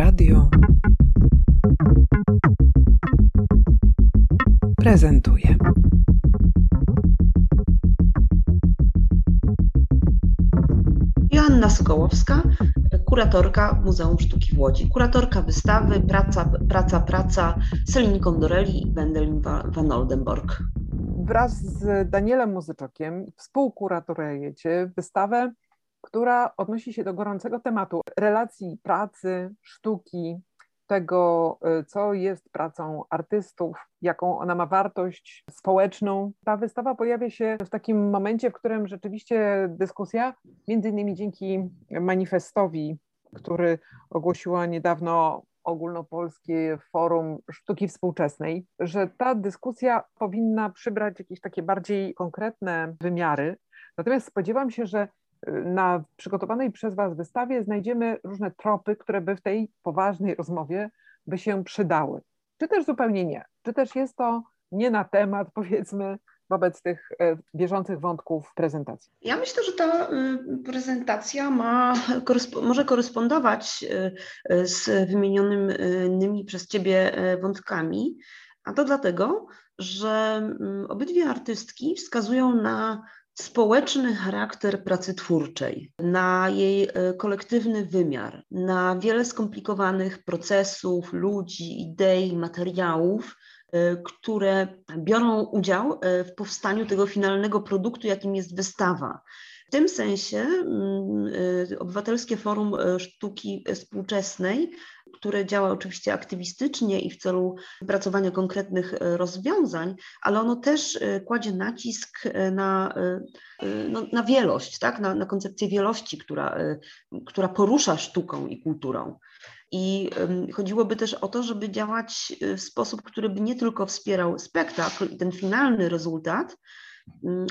Radio prezentuje. Joanna Sokołowska, kuratorka Muzeum Sztuki w Łodzi. Kuratorka wystawy Praca, Praca, Praca Selin Kondorelli i Wendelin van Oldenborg. Wraz z Danielem Muzyczokiem współkuratorujecie wystawę która odnosi się do gorącego tematu relacji pracy, sztuki, tego, y, co jest pracą artystów, jaką ona ma wartość społeczną. Ta wystawa pojawia się w takim momencie, w którym rzeczywiście dyskusja, między innymi dzięki manifestowi, który ogłosiła niedawno Ogólnopolskie Forum Sztuki Współczesnej, że ta dyskusja powinna przybrać jakieś takie bardziej konkretne wymiary. Natomiast spodziewam się, że na przygotowanej przez Was wystawie znajdziemy różne tropy, które by w tej poważnej rozmowie by się przydały. Czy też zupełnie nie? Czy też jest to nie na temat, powiedzmy, wobec tych e, bieżących wątków prezentacji? Ja myślę, że ta y, prezentacja ma, może korespondować y, z wymienionymi przez Ciebie e, wątkami, a to dlatego, że mm, obydwie artystki wskazują na społeczny charakter pracy twórczej, na jej e, kolektywny wymiar, na wiele skomplikowanych procesów, ludzi, idei, materiałów, e, które biorą udział e, w powstaniu tego finalnego produktu, jakim jest wystawa. W tym sensie mm, Obywatelskie Forum Sztuki Współczesnej, które działa oczywiście aktywistycznie i w celu wypracowania konkretnych y, rozwiązań, ale ono też kładzie nacisk na, no, na wielość, tak? na, na koncepcję wielości, która, która porusza sztuką i kulturą. I chodziłoby też o to, żeby działać w sposób, który by nie tylko wspierał spektakl i ten finalny rezultat,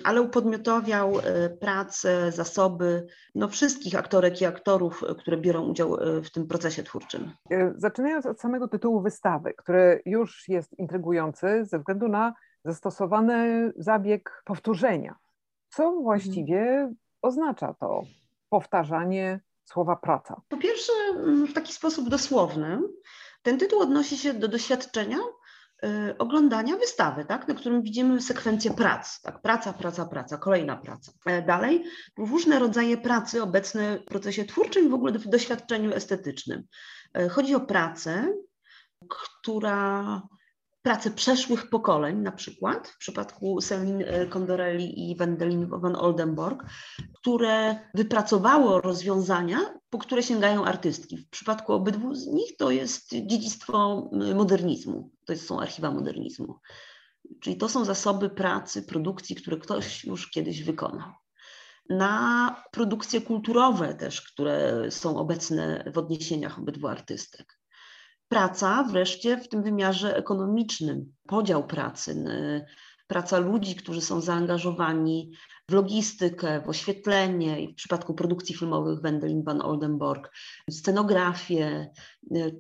ale upodmiotowiał e, pracę, zasoby no, wszystkich aktorek i aktorów, e, które biorą udział e, w tym procesie twórczym. Zaczynając od samego tytułu wystawy, który już jest intrygujący ze względu na zastosowany zabieg powtórzenia. Co właściwie mhm. oznacza to powtarzanie słowa praca? Po pierwsze, mm, w taki sposób dosłowny. Ten tytuł odnosi się do doświadczenia, oglądania wystawy, tak, na którym widzimy sekwencję prac. Tak, praca, praca, praca, kolejna praca. E, dalej, różne rodzaje pracy obecne w procesie twórczym i w ogóle w doświadczeniu estetycznym. E, chodzi o pracę, która pracę przeszłych pokoleń, na przykład w przypadku Selin Condorelli i Wendelin van Oldenborg, które wypracowało rozwiązania, po które sięgają artystki. W przypadku obydwu z nich to jest dziedzictwo modernizmu, to są archiwa modernizmu. Czyli to są zasoby pracy, produkcji, które ktoś już kiedyś wykonał. Na produkcje kulturowe też, które są obecne w odniesieniach obydwu artystek. Praca wreszcie w tym wymiarze ekonomicznym, podział pracy, praca ludzi, którzy są zaangażowani w logistykę, w oświetlenie i w przypadku produkcji filmowych Wendelin van Oldenborg, scenografię,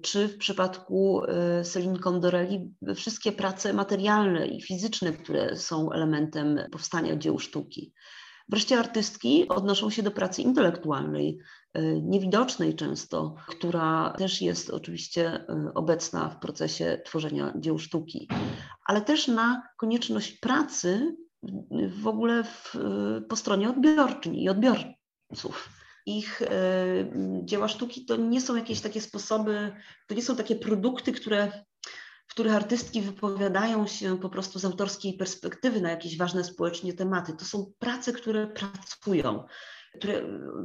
czy w przypadku Celine Condorelli wszystkie prace materialne i fizyczne, które są elementem powstania dzieł sztuki. Wreszcie artystki odnoszą się do pracy intelektualnej, e, niewidocznej często, która też jest oczywiście e, obecna w procesie tworzenia dzieł sztuki, ale też na konieczność pracy w ogóle w, po stronie odbiorczyń i odbiorców. Ich dzieła sztuki to nie są jakieś takie sposoby, to nie są takie produkty, które w których artystki wypowiadają się po prostu z autorskiej perspektywy na jakieś ważne społecznie tematy. To są prace, które pracują, które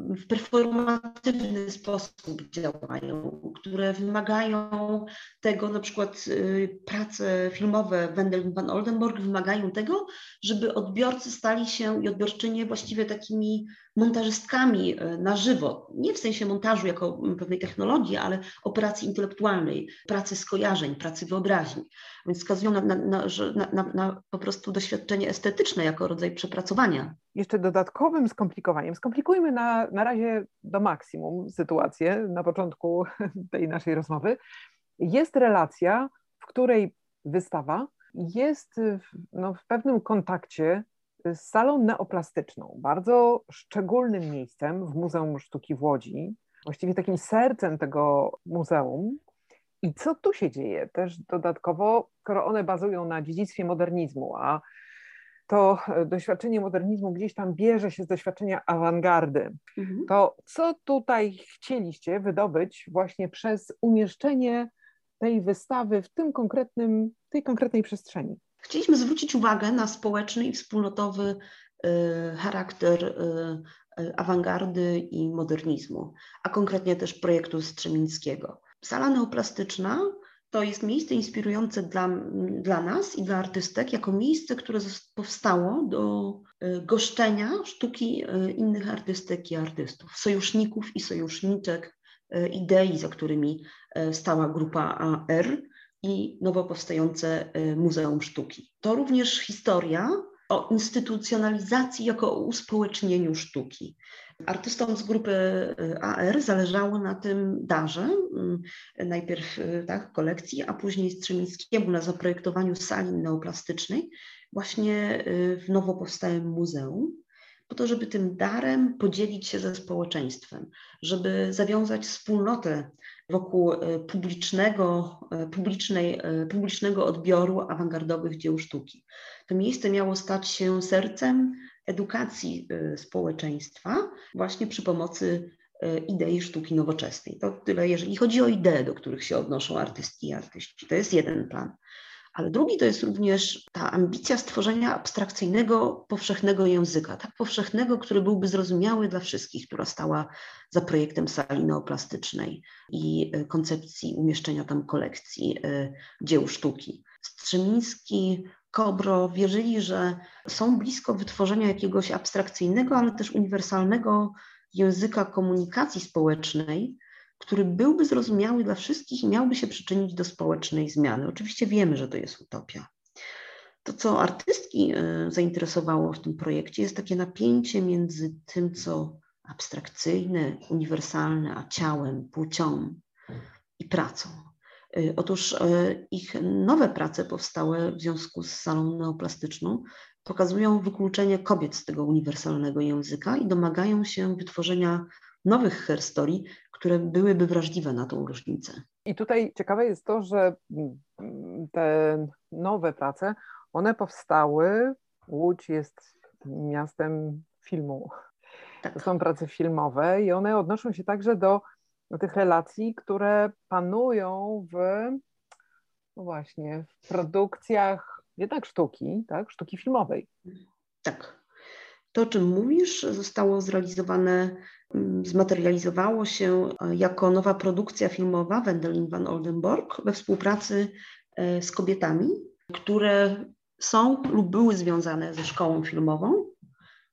w performatywny sposób działają, które wymagają tego, na przykład y, prace filmowe Wendel van Oldenburg wymagają tego, żeby odbiorcy stali się i odbiorczynie właściwie takimi montażystkami e, na żywo, nie w sensie montażu jako pewnej technologii, ale operacji intelektualnej, pracy skojarzeń, pracy wyobraźni. Więc wskazują na, na, na, na, po prostu doświadczenie estetyczne jako rodzaj przepracowania. Jeszcze dodatkowym skomplikowaniem, skomplikujmy na, na razie do maksimum sytuację na początku tej naszej rozmowy, jest relacja, w której wystawa jest w, no, w pewnym kontakcie salą neoplastyczną, bardzo szczególnym miejscem w Muzeum Sztuki w Łodzi, właściwie takim sercem tego muzeum. I co tu się dzieje? Też dodatkowo, skoro one bazują na dziedzictwie modernizmu, a to doświadczenie modernizmu gdzieś tam bierze się z doświadczenia awangardy. Mhm. To co tutaj chcieliście wydobyć właśnie przez umieszczenie tej wystawy w tym konkretnym, tej konkretnej przestrzeni? Chcieliśmy zwrócić uwagę na społeczny i wspólnotowy y, charakter y, y, awangardy i modernizmu, a konkretnie też projektu Strzemińskiego. Sala neoplastyczna to jest miejsce inspirujące dla, dla nas i dla artystek, jako miejsce, które powstało do goszczenia sztuki innych artystek i artystów, sojuszników i sojuszniczek idei, za którymi stała grupa AR i nowo powstające y, Muzeum Sztuki. To również historia o instytucjonalizacji jako o uspołecznieniu sztuki. Artystom z grupy y, AR zależało na tym darze, y, najpierw tak, kolekcji, a później Strzemińskiemu na zaprojektowaniu sali neoplastycznej właśnie w nowo powstałym muzeum po to, żeby tym darem podzielić się ze społeczeństwem, żeby zawiązać wspólnotę wokół e, publicznego, e, publicznej, e, publicznego odbioru awangardowych dzieł sztuki. To miejsce miało stać się sercem edukacji społeczeństwa właśnie przy pomocy idei sztuki nowoczesnej. To tyle, jeżeli chodzi o idee, do których się odnoszą artystki i artyści. To jest jeden plan ale drugi to jest również ta ambicja stworzenia abstrakcyjnego, powszechnego języka, tak powszechnego, który byłby zrozumiały dla wszystkich, która stała za projektem sali neoplastycznej i e, koncepcji umieszczenia tam kolekcji e, dzieł sztuki. Strzemiński, Kobro wierzyli, że są blisko wytworzenia jakiegoś abstrakcyjnego, ale też uniwersalnego języka komunikacji społecznej, który byłby zrozumiały dla wszystkich i miałby się przyczynić do społecznej zmiany. Oczywiście wiemy, że to jest utopia. To, co artystki e, zainteresowało w tym projekcie, jest takie napięcie między tym, co abstrakcyjne, uniwersalne, a ciałem, płcią i pracą. E, otóż e, ich nowe prace powstałe w związku z salą neoplastyczną pokazują wykluczenie kobiet z tego uniwersalnego języka i domagają się wytworzenia nowych herstorii, które byłyby wrażliwe na tą różnicę. I tutaj ciekawe jest to, że mm, te nowe prace, one powstały, Łódź jest miastem filmu. Tak. To są prace filmowe i one odnoszą się także do, do tych relacji, które panują w, no właśnie, w produkcjach jednak sztuki, tak, sztuki filmowej. Tak. To, o czym mówisz, zostało zrealizowane, mm, zmaterializowało się e, jako nowa produkcja filmowa Wendelin van Oldenborg we współpracy e, z kobietami, które są lub były związane ze szkołą filmową,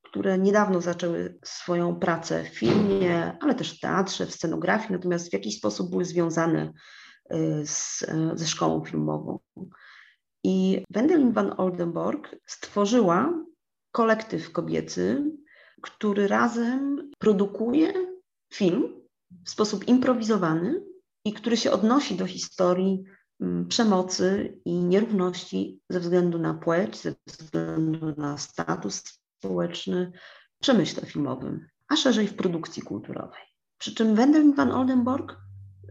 które niedawno zaczęły swoją pracę w filmie, ale też w teatrze, w scenografii, natomiast w jakiś sposób były związane e, z, ze szkołą filmową. I Wendelin van Oldenborg stworzyła kolektyw kobiecy, który razem produkuje film w sposób improwizowany i który się odnosi do historii mm, przemocy i nierówności ze względu na płeć, ze względu na status społeczny w przemyśle filmowym, a szerzej w produkcji kulturowej. Przy czym Wendelin van Oldenborg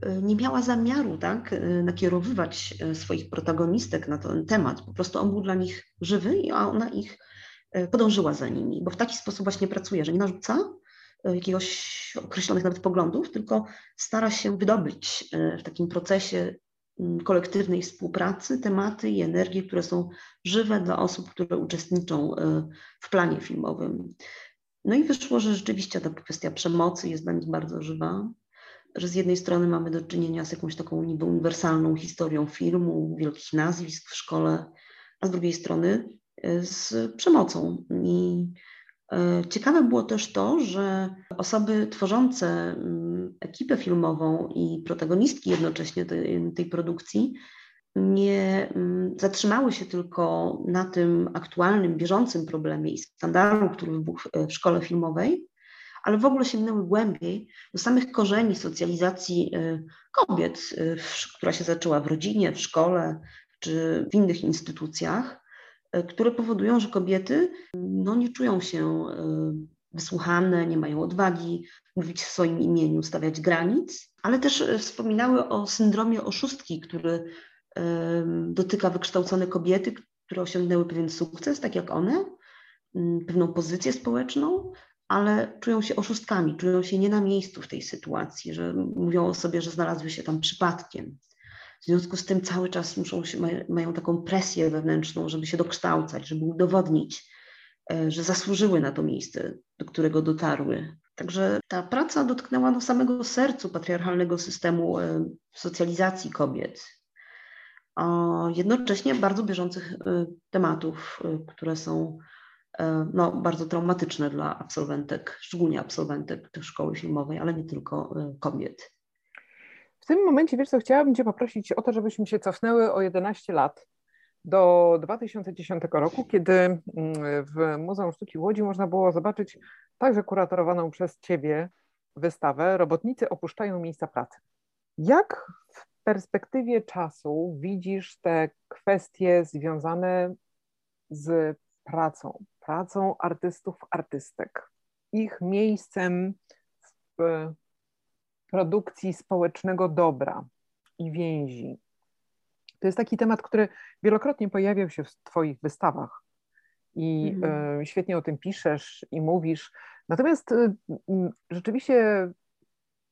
y, nie miała zamiaru tak, y, nakierowywać y, swoich protagonistek na ten temat. Po prostu on był dla nich żywy, a ona ich podążyła za nimi, bo w taki sposób właśnie pracuje, że nie narzuca e, jakiegoś określonych nawet poglądów, tylko stara się wydobyć e, w takim procesie mm, kolektywnej współpracy tematy i energie, które są żywe dla osób, które uczestniczą w planie filmowym. No i wyszło, że rzeczywiście ta kwestia przemocy jest dla nich bardzo żywa, że z jednej strony mamy do czynienia z jakąś taką niby uniwersalną historią filmu, wielkich nazwisk w szkole, a z drugiej strony z przemocą. I e, ciekawe było też to, że osoby tworzące mm, ekipę filmową i protagonistki jednocześnie tej, tej produkcji nie mm, zatrzymały się tylko na tym aktualnym, bieżącym problemie i skandalu, który wybuchł w szkole filmowej, ale w ogóle sięgnęły głębiej do samych korzeni socjalizacji e, kobiet, e, która się zaczęła w rodzinie, w szkole czy w innych instytucjach. E, które powodują, że kobiety no, nie czują się e, wysłuchane, nie mają odwagi mówić w swoim imieniu, stawiać granic, ale też e, wspominały o syndromie oszustki, który dotyka wykształcone kobiety, które osiągnęły pewien sukces, tak jak one, pewną pozycję społeczną, ale czują się oszustkami, czują się nie na miejscu w tej sytuacji, że mówią o sobie, że znalazły się tam przypadkiem. W związku z tym cały czas muszą się, mają taką presję wewnętrzną, żeby się dokształcać, żeby udowodnić, e, że zasłużyły na to miejsce, do którego dotarły. Także ta praca dotknęła do samego sercu patriarchalnego systemu e, socjalizacji kobiet, jednocześnie bardzo bieżących e, tematów, które są no, bardzo traumatyczne dla absolwentek, szczególnie absolwentek szkoły filmowej, ale nie tylko kobiet. W tym momencie, wiesz co, chciałabym Cię poprosić o to, żebyśmy się cofnęły o 11 lat do 2010 roku, kiedy mm, w Muzeum Sztuki Łodzi można było zobaczyć także kuratorowaną przez Ciebie wystawę Robotnicy opuszczają miejsca pracy. Jak w perspektywie czasu widzisz te kwestie związane z pracą, pracą artystów, artystek, ich miejscem w produkcji społecznego dobra i więzi. To jest taki temat, który wielokrotnie pojawiał się w Twoich wystawach i mm. świetnie o tym piszesz i mówisz. Natomiast e, rzeczywiście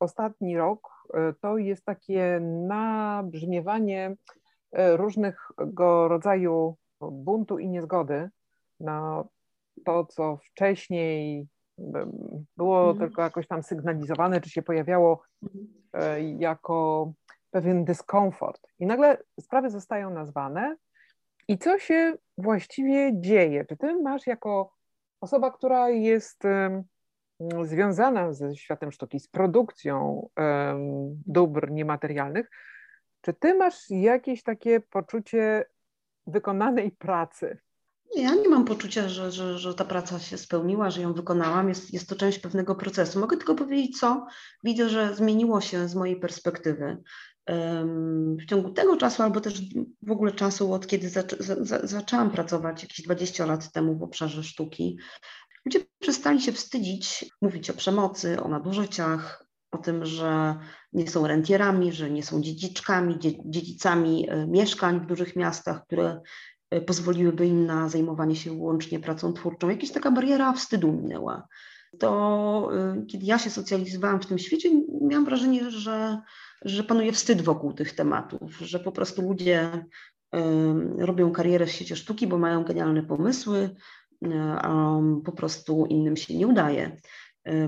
ostatni rok e, to jest takie nabrzmiewanie różnego rodzaju buntu i niezgody na to, co wcześniej było mhm. tylko jakoś tam sygnalizowane, czy się pojawiało mhm. e, jako pewien dyskomfort. I nagle sprawy zostają nazwane. I co się właściwie dzieje? Czy ty masz jako osoba, która jest związana ze światem sztuki, z produkcją dóbr niematerialnych, czy ty masz jakieś takie poczucie wykonanej pracy? Nie, ja nie mam poczucia, że, że, że ta praca się spełniła, że ją wykonałam. Jest, jest to część pewnego procesu. Mogę tylko powiedzieć, co widzę, że zmieniło się z mojej perspektywy. W ciągu tego czasu, albo też w ogóle czasu, od kiedy zaczę, za, zaczęłam pracować jakieś 20 lat temu w obszarze sztuki, ludzie przestali się wstydzić mówić o przemocy, o nadużyciach, o tym, że nie są rentierami, że nie są dziedziczkami, dziedzicami e, mieszkań w dużych miastach, które pozwoliłyby im na zajmowanie się wyłącznie pracą twórczą. Jakaś taka bariera wstydu minęła. To y, kiedy ja się socjalizowałam w tym świecie, miałam wrażenie, że, że panuje wstyd wokół tych tematów, że po prostu ludzie y, robią karierę w świecie sztuki, bo mają genialne pomysły, a po prostu innym się nie udaje,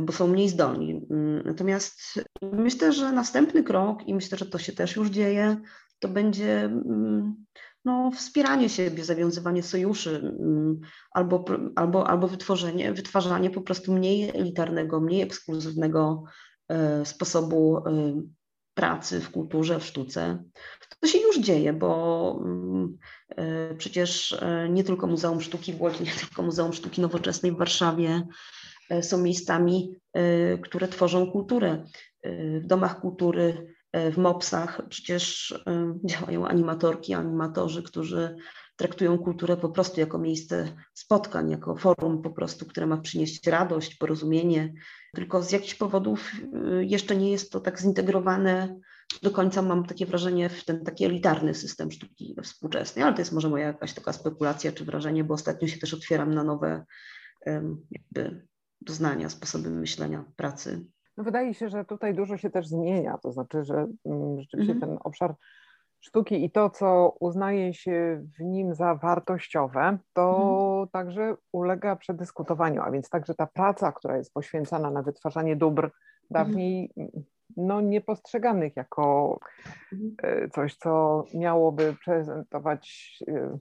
bo są mniej zdolni. Natomiast myślę, że następny krok, i myślę, że to się też już dzieje, to będzie mm, no, wspieranie siebie, zawiązywanie sojuszy mm, albo, albo, albo wytworzenie, wytwarzanie po prostu mniej elitarnego, mniej ekskluzywnego e, sposobu e, pracy w kulturze, w sztuce. To się już dzieje, bo mm, e, przecież nie tylko Muzeum Sztuki w Łodzi, nie tylko Muzeum Sztuki Nowoczesnej w Warszawie są miejscami, które tworzą kulturę. W domach kultury w MOPS-ach przecież działają animatorki, animatorzy, którzy traktują kulturę po prostu jako miejsce spotkań, jako forum po prostu, które ma przynieść radość, porozumienie. Tylko z jakichś powodów y, jeszcze nie jest to tak zintegrowane do końca, mam takie wrażenie, w ten taki elitarny system sztuki współczesnej, ale to jest może moja jakaś taka spekulacja czy wrażenie, bo ostatnio się też otwieram na nowe jakby doznania, sposoby myślenia, pracy. No wydaje się, że tutaj dużo się też zmienia, to znaczy, że mm, rzeczywiście mhm. ten obszar sztuki i to, co uznaje się w nim za wartościowe, to mhm. także ulega przedyskutowaniu, a więc także ta praca, która jest poświęcana na wytwarzanie dóbr dawniej mhm. no, niepostrzeganych jako mhm. e, coś, co miałoby prezentować e,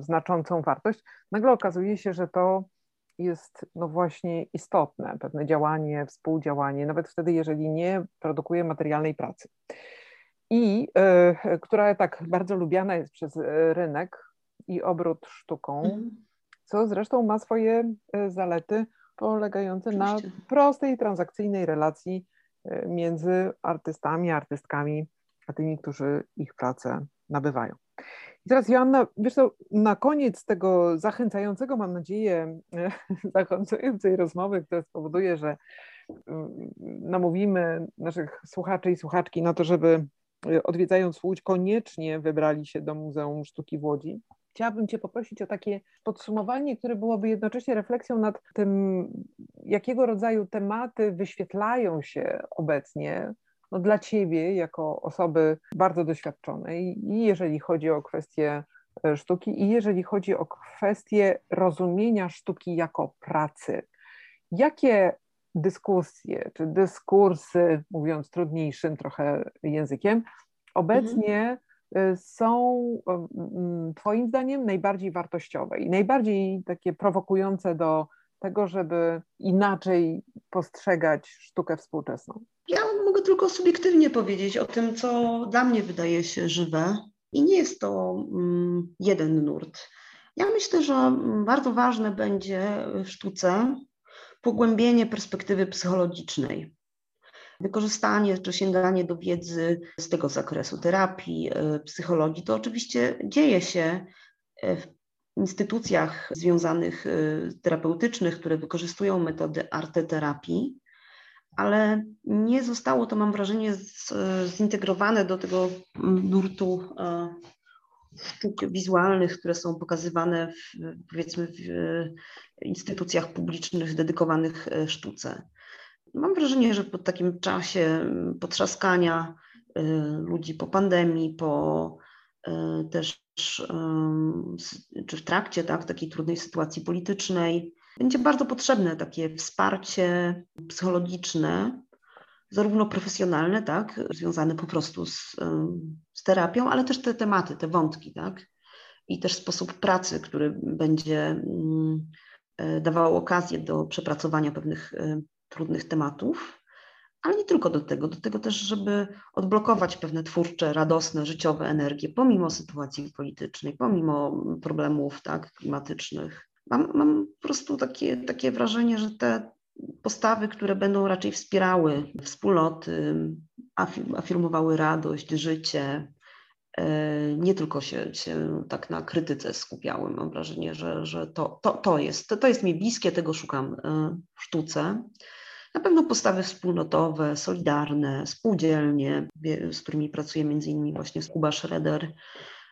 znaczącą wartość, nagle okazuje się, że to jest no właśnie istotne, pewne działanie, współdziałanie, nawet wtedy, jeżeli nie produkuje materialnej pracy. I y, która tak bardzo lubiana jest przez e, rynek i obrót sztuką, mhm. co zresztą ma swoje e, zalety polegające Oczywiście. na prostej, transakcyjnej relacji między artystami, artystkami, a tymi, którzy ich pracę nabywają. Teraz Joanna, wiesz co, na koniec tego zachęcającego, mam nadzieję, zachęcającej rozmowy, która spowoduje, że mm, namówimy naszych słuchaczy i słuchaczki na to, żeby y, odwiedzając Łódź koniecznie wybrali się do Muzeum Sztuki w Łodzi. Chciałabym Cię poprosić o takie podsumowanie, które byłoby jednocześnie refleksją nad tym, jakiego rodzaju tematy wyświetlają się obecnie no, dla Ciebie, jako osoby bardzo doświadczonej, i jeżeli chodzi o kwestie e, sztuki, i jeżeli chodzi o kwestię rozumienia sztuki jako pracy. Jakie dyskusje czy dyskursy, mówiąc trudniejszym trochę językiem, obecnie mhm. są Twoim zdaniem najbardziej wartościowe i najbardziej takie prowokujące do tego, żeby inaczej postrzegać sztukę współczesną? Mogę tylko subiektywnie powiedzieć o tym, co dla mnie wydaje się żywe. I nie jest to mm, jeden nurt. Ja myślę, że mm, bardzo ważne będzie w sztuce pogłębienie perspektywy psychologicznej. Wykorzystanie czy sięganie do wiedzy z tego zakresu terapii, e, psychologii, to oczywiście dzieje się e, w instytucjach związanych e, terapeutycznych, które wykorzystują metody arteterapii, ale nie zostało to, mam wrażenie, z, zintegrowane do tego nurtu e, sztuk wizualnych, które są pokazywane w, powiedzmy w instytucjach publicznych dedykowanych e, sztuce. Mam wrażenie, że po takim czasie potrzaskania e, ludzi po pandemii, po też czy w trakcie tak, takiej trudnej sytuacji politycznej, będzie bardzo potrzebne takie wsparcie psychologiczne, zarówno profesjonalne, tak, związane po prostu z, z terapią, ale też te tematy, te wątki, tak, i też sposób pracy, który będzie mm, e, dawał okazję do przepracowania pewnych e, trudnych tematów, ale nie tylko do tego, do tego też, żeby odblokować pewne twórcze, radosne, życiowe energie, pomimo sytuacji politycznej, pomimo problemów tak, klimatycznych mam, mam po prostu takie, takie wrażenie, że te postawy, które będą raczej wspierały wspólnoty, afirmowały radość, życie, e, nie tylko się, się tak na krytyce skupiały. Mam wrażenie, że, że to, to, to, jest, to, to jest mi bliskie, tego szukam e, w sztuce. Na pewno postawy wspólnotowe, solidarne, spółdzielnie, z którymi pracuję między innymi właśnie z Kuba Schroeder,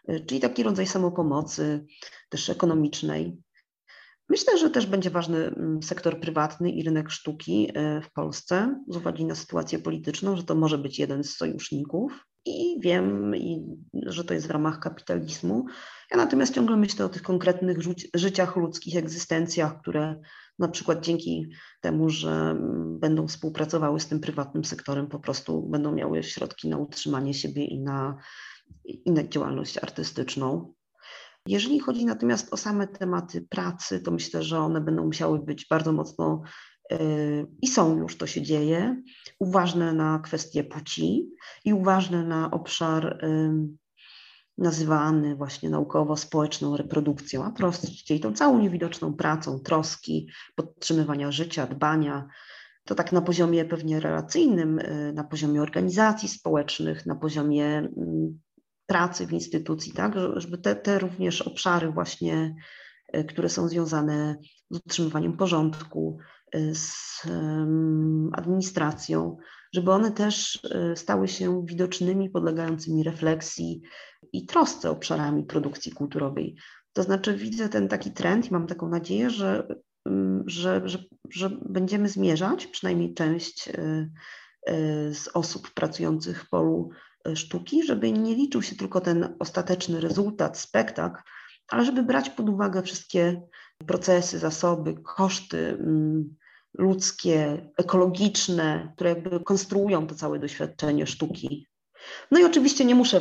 e, czyli taki rodzaj samopomocy, też ekonomicznej. Myślę, że też będzie ważny mm, sektor prywatny i rynek sztuki e, w Polsce, z uwagi na sytuację polityczną, że to może być jeden z sojuszników. I wiem, że to jest w ramach kapitalizmu. Ja natomiast ciągle myślę o tych konkretnych życiach ludzkich, egzystencjach, które na przykład dzięki temu, że mm, będą współpracowały z tym prywatnym sektorem, po prostu będą miały środki na utrzymanie siebie i na, i na działalność artystyczną. Jeżeli chodzi natomiast o same tematy pracy, to myślę, że one będą musiały być bardzo mocno e, i są już, to się dzieje, uważne na kwestie płci i uważne na obszar nazywany właśnie naukowo-społeczną reprodukcją, a prościej tą całą niewidoczną pracą, troski, podtrzymywania życia, dbania. To tak na poziomie pewnie relacyjnym, e, na poziomie organizacji społecznych, na poziomie mm, pracy w instytucji, tak, żeby te, te również obszary właśnie, e, które są związane z utrzymywaniem porządku, e, z administracją, żeby one też e, stały się widocznymi, podlegającymi refleksji i trosce obszarami produkcji kulturowej. To znaczy widzę ten taki trend i mam taką nadzieję, że, że, że, że będziemy zmierzać, przynajmniej część z osób pracujących w polu sztuki, żeby nie liczył się tylko ten ostateczny rezultat, spektakl, ale żeby brać pod uwagę wszystkie procesy, zasoby, koszty mm, ludzkie, ekologiczne, które jakby konstruują to całe doświadczenie sztuki. No i oczywiście nie muszę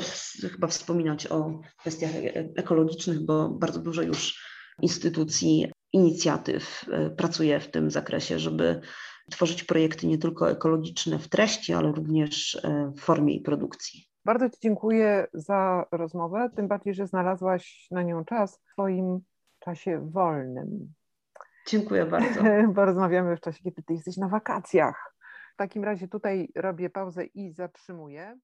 chyba wspominać o kwestiach e, ekologicznych, bo bardzo dużo już instytucji, inicjatyw e, pracuje w tym zakresie, żeby tworzyć projekty nie tylko ekologiczne w treści, ale również e, w formie i produkcji. Bardzo Ci dziękuję za rozmowę, tym bardziej, że znalazłaś na nią czas w swoim czasie wolnym. Dziękuję bardzo. Bo rozmawiamy w czasie, kiedy Ty jesteś na wakacjach. W takim razie tutaj robię pauzę i zatrzymuję.